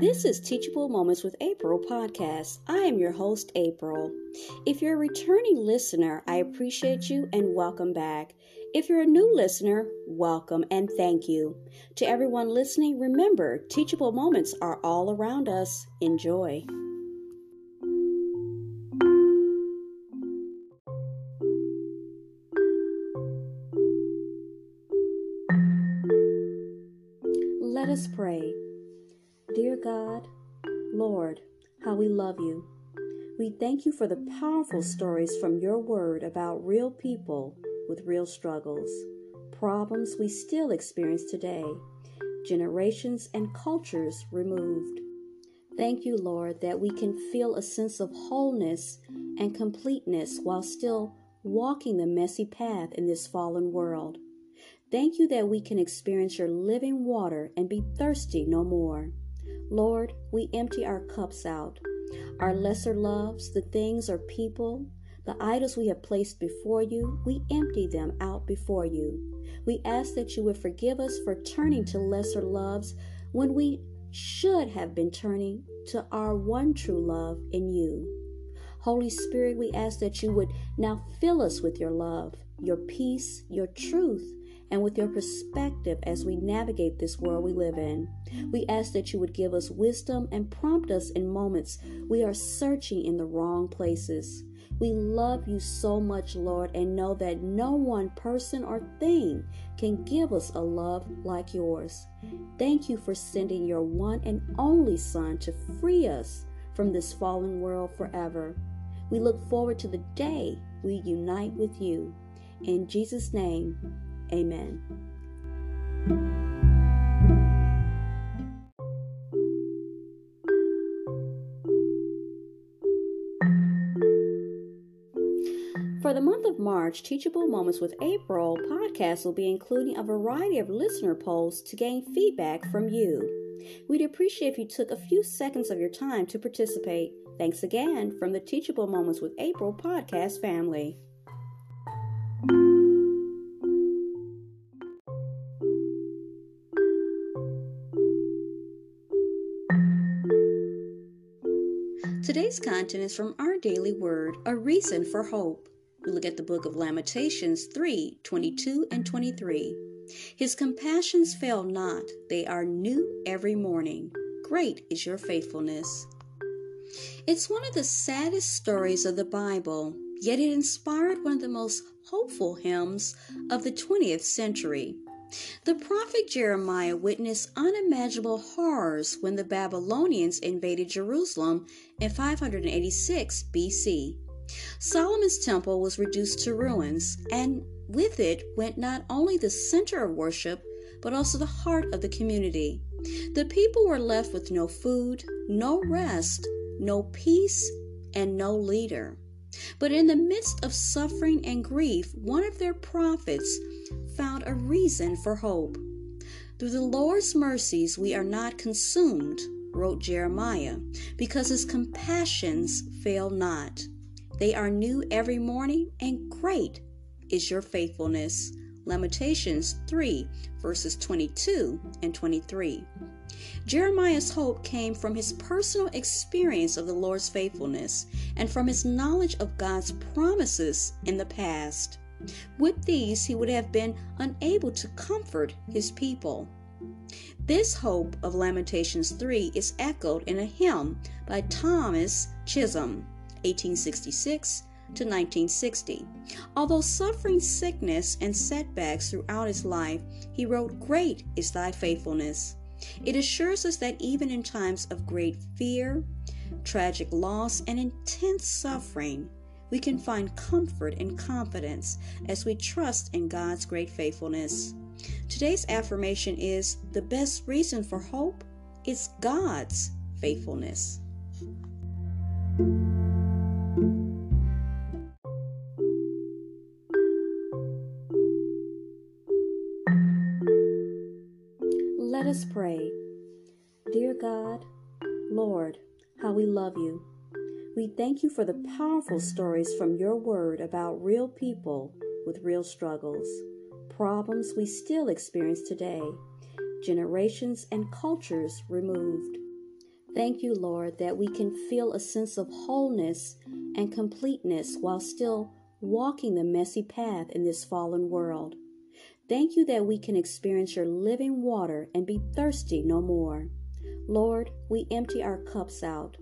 This is Teachable Moments with April podcast. I am your host, April. If you're a returning listener, I appreciate you and welcome back. If you're a new listener, welcome and thank you. To everyone listening, remember, teachable moments are all around us. Enjoy. Let us pray. Dear God, Lord, how we love you. We thank you for the powerful stories from your word about real people with real struggles, problems we still experience today, generations and cultures removed. Thank you, Lord, that we can feel a sense of wholeness and completeness while still walking the messy path in this fallen world. Thank you that we can experience your living water and be thirsty no more. Lord, we empty our cups out. Our lesser loves, the things or people, the idols we have placed before you, we empty them out before you. We ask that you would forgive us for turning to lesser loves when we should have been turning to our one true love in you. Holy Spirit, we ask that you would now fill us with your love, your peace, your truth, and with your perspective as we navigate this world we live in. We ask that you would give us wisdom and prompt us in moments we are searching in the wrong places. We love you so much, Lord, and know that no one person or thing can give us a love like yours. Thank you for sending your one and only Son to free us from this fallen world forever. We look forward to the day we unite with you. In Jesus' name, Amen. For the month of March, Teachable Moments with April podcast will be including a variety of listener polls to gain feedback from you. We'd appreciate if you took a few seconds of your time to participate. Thanks again from the Teachable Moments with April podcast family. Today's content is from our daily word, A Reason for Hope. We look at the book of Lamentations 3 22 and 23. His compassions fail not, they are new every morning. Great is your faithfulness. It's one of the saddest stories of the Bible, yet it inspired one of the most hopeful hymns of the 20th century. The prophet Jeremiah witnessed unimaginable horrors when the Babylonians invaded Jerusalem in 586 BC. Solomon's temple was reduced to ruins, and with it went not only the center of worship, but also the heart of the community. The people were left with no food, no rest, no peace, and no leader. But in the midst of suffering and grief, one of their prophets found a reason for hope. Through the Lord's mercies, we are not consumed, wrote Jeremiah, because his compassions fail not. They are new every morning, and great is your faithfulness. Lamentations 3, verses 22 and 23. Jeremiah's hope came from his personal experience of the Lord's faithfulness and from his knowledge of God's promises in the past. With these, he would have been unable to comfort his people. This hope of Lamentations 3 is echoed in a hymn by Thomas Chisholm, 1866 to 1960. Although suffering sickness and setbacks throughout his life, he wrote, Great is thy faithfulness. It assures us that even in times of great fear, tragic loss, and intense suffering, we can find comfort and confidence as we trust in God's great faithfulness. Today's affirmation is the best reason for hope is God's faithfulness. Let us pray. Dear God, Lord, how we love you. We thank you for the powerful stories from your word about real people with real struggles, problems we still experience today, generations and cultures removed. Thank you, Lord, that we can feel a sense of wholeness and completeness while still walking the messy path in this fallen world. Thank you that we can experience your living water and be thirsty no more. Lord, we empty our cups out.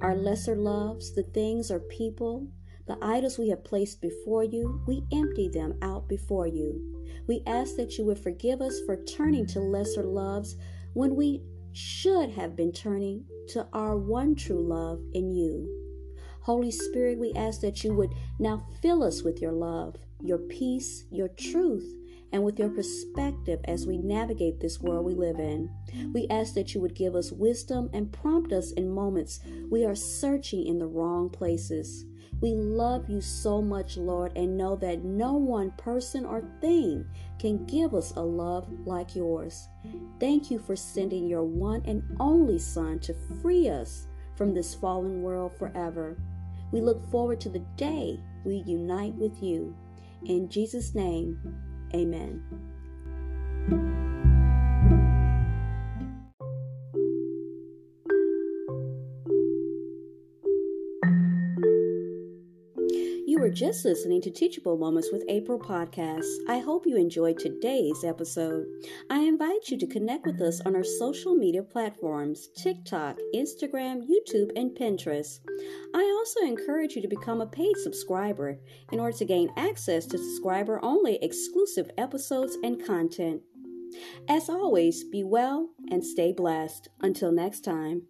Our lesser loves, the things or people, the idols we have placed before you, we empty them out before you. We ask that you would forgive us for turning to lesser loves when we should have been turning to our one true love in you. Holy Spirit, we ask that you would now fill us with your love, your peace, your truth, and with your perspective as we navigate this world we live in. We ask that you would give us wisdom and prompt us in moments we are searching in the wrong places. We love you so much, Lord, and know that no one person or thing can give us a love like yours. Thank you for sending your one and only Son to free us from this fallen world forever. We look forward to the day we unite with you. In Jesus' name, amen. Just listening to Teachable Moments with April podcast. I hope you enjoyed today's episode. I invite you to connect with us on our social media platforms TikTok, Instagram, YouTube, and Pinterest. I also encourage you to become a paid subscriber in order to gain access to subscriber only exclusive episodes and content. As always, be well and stay blessed. Until next time.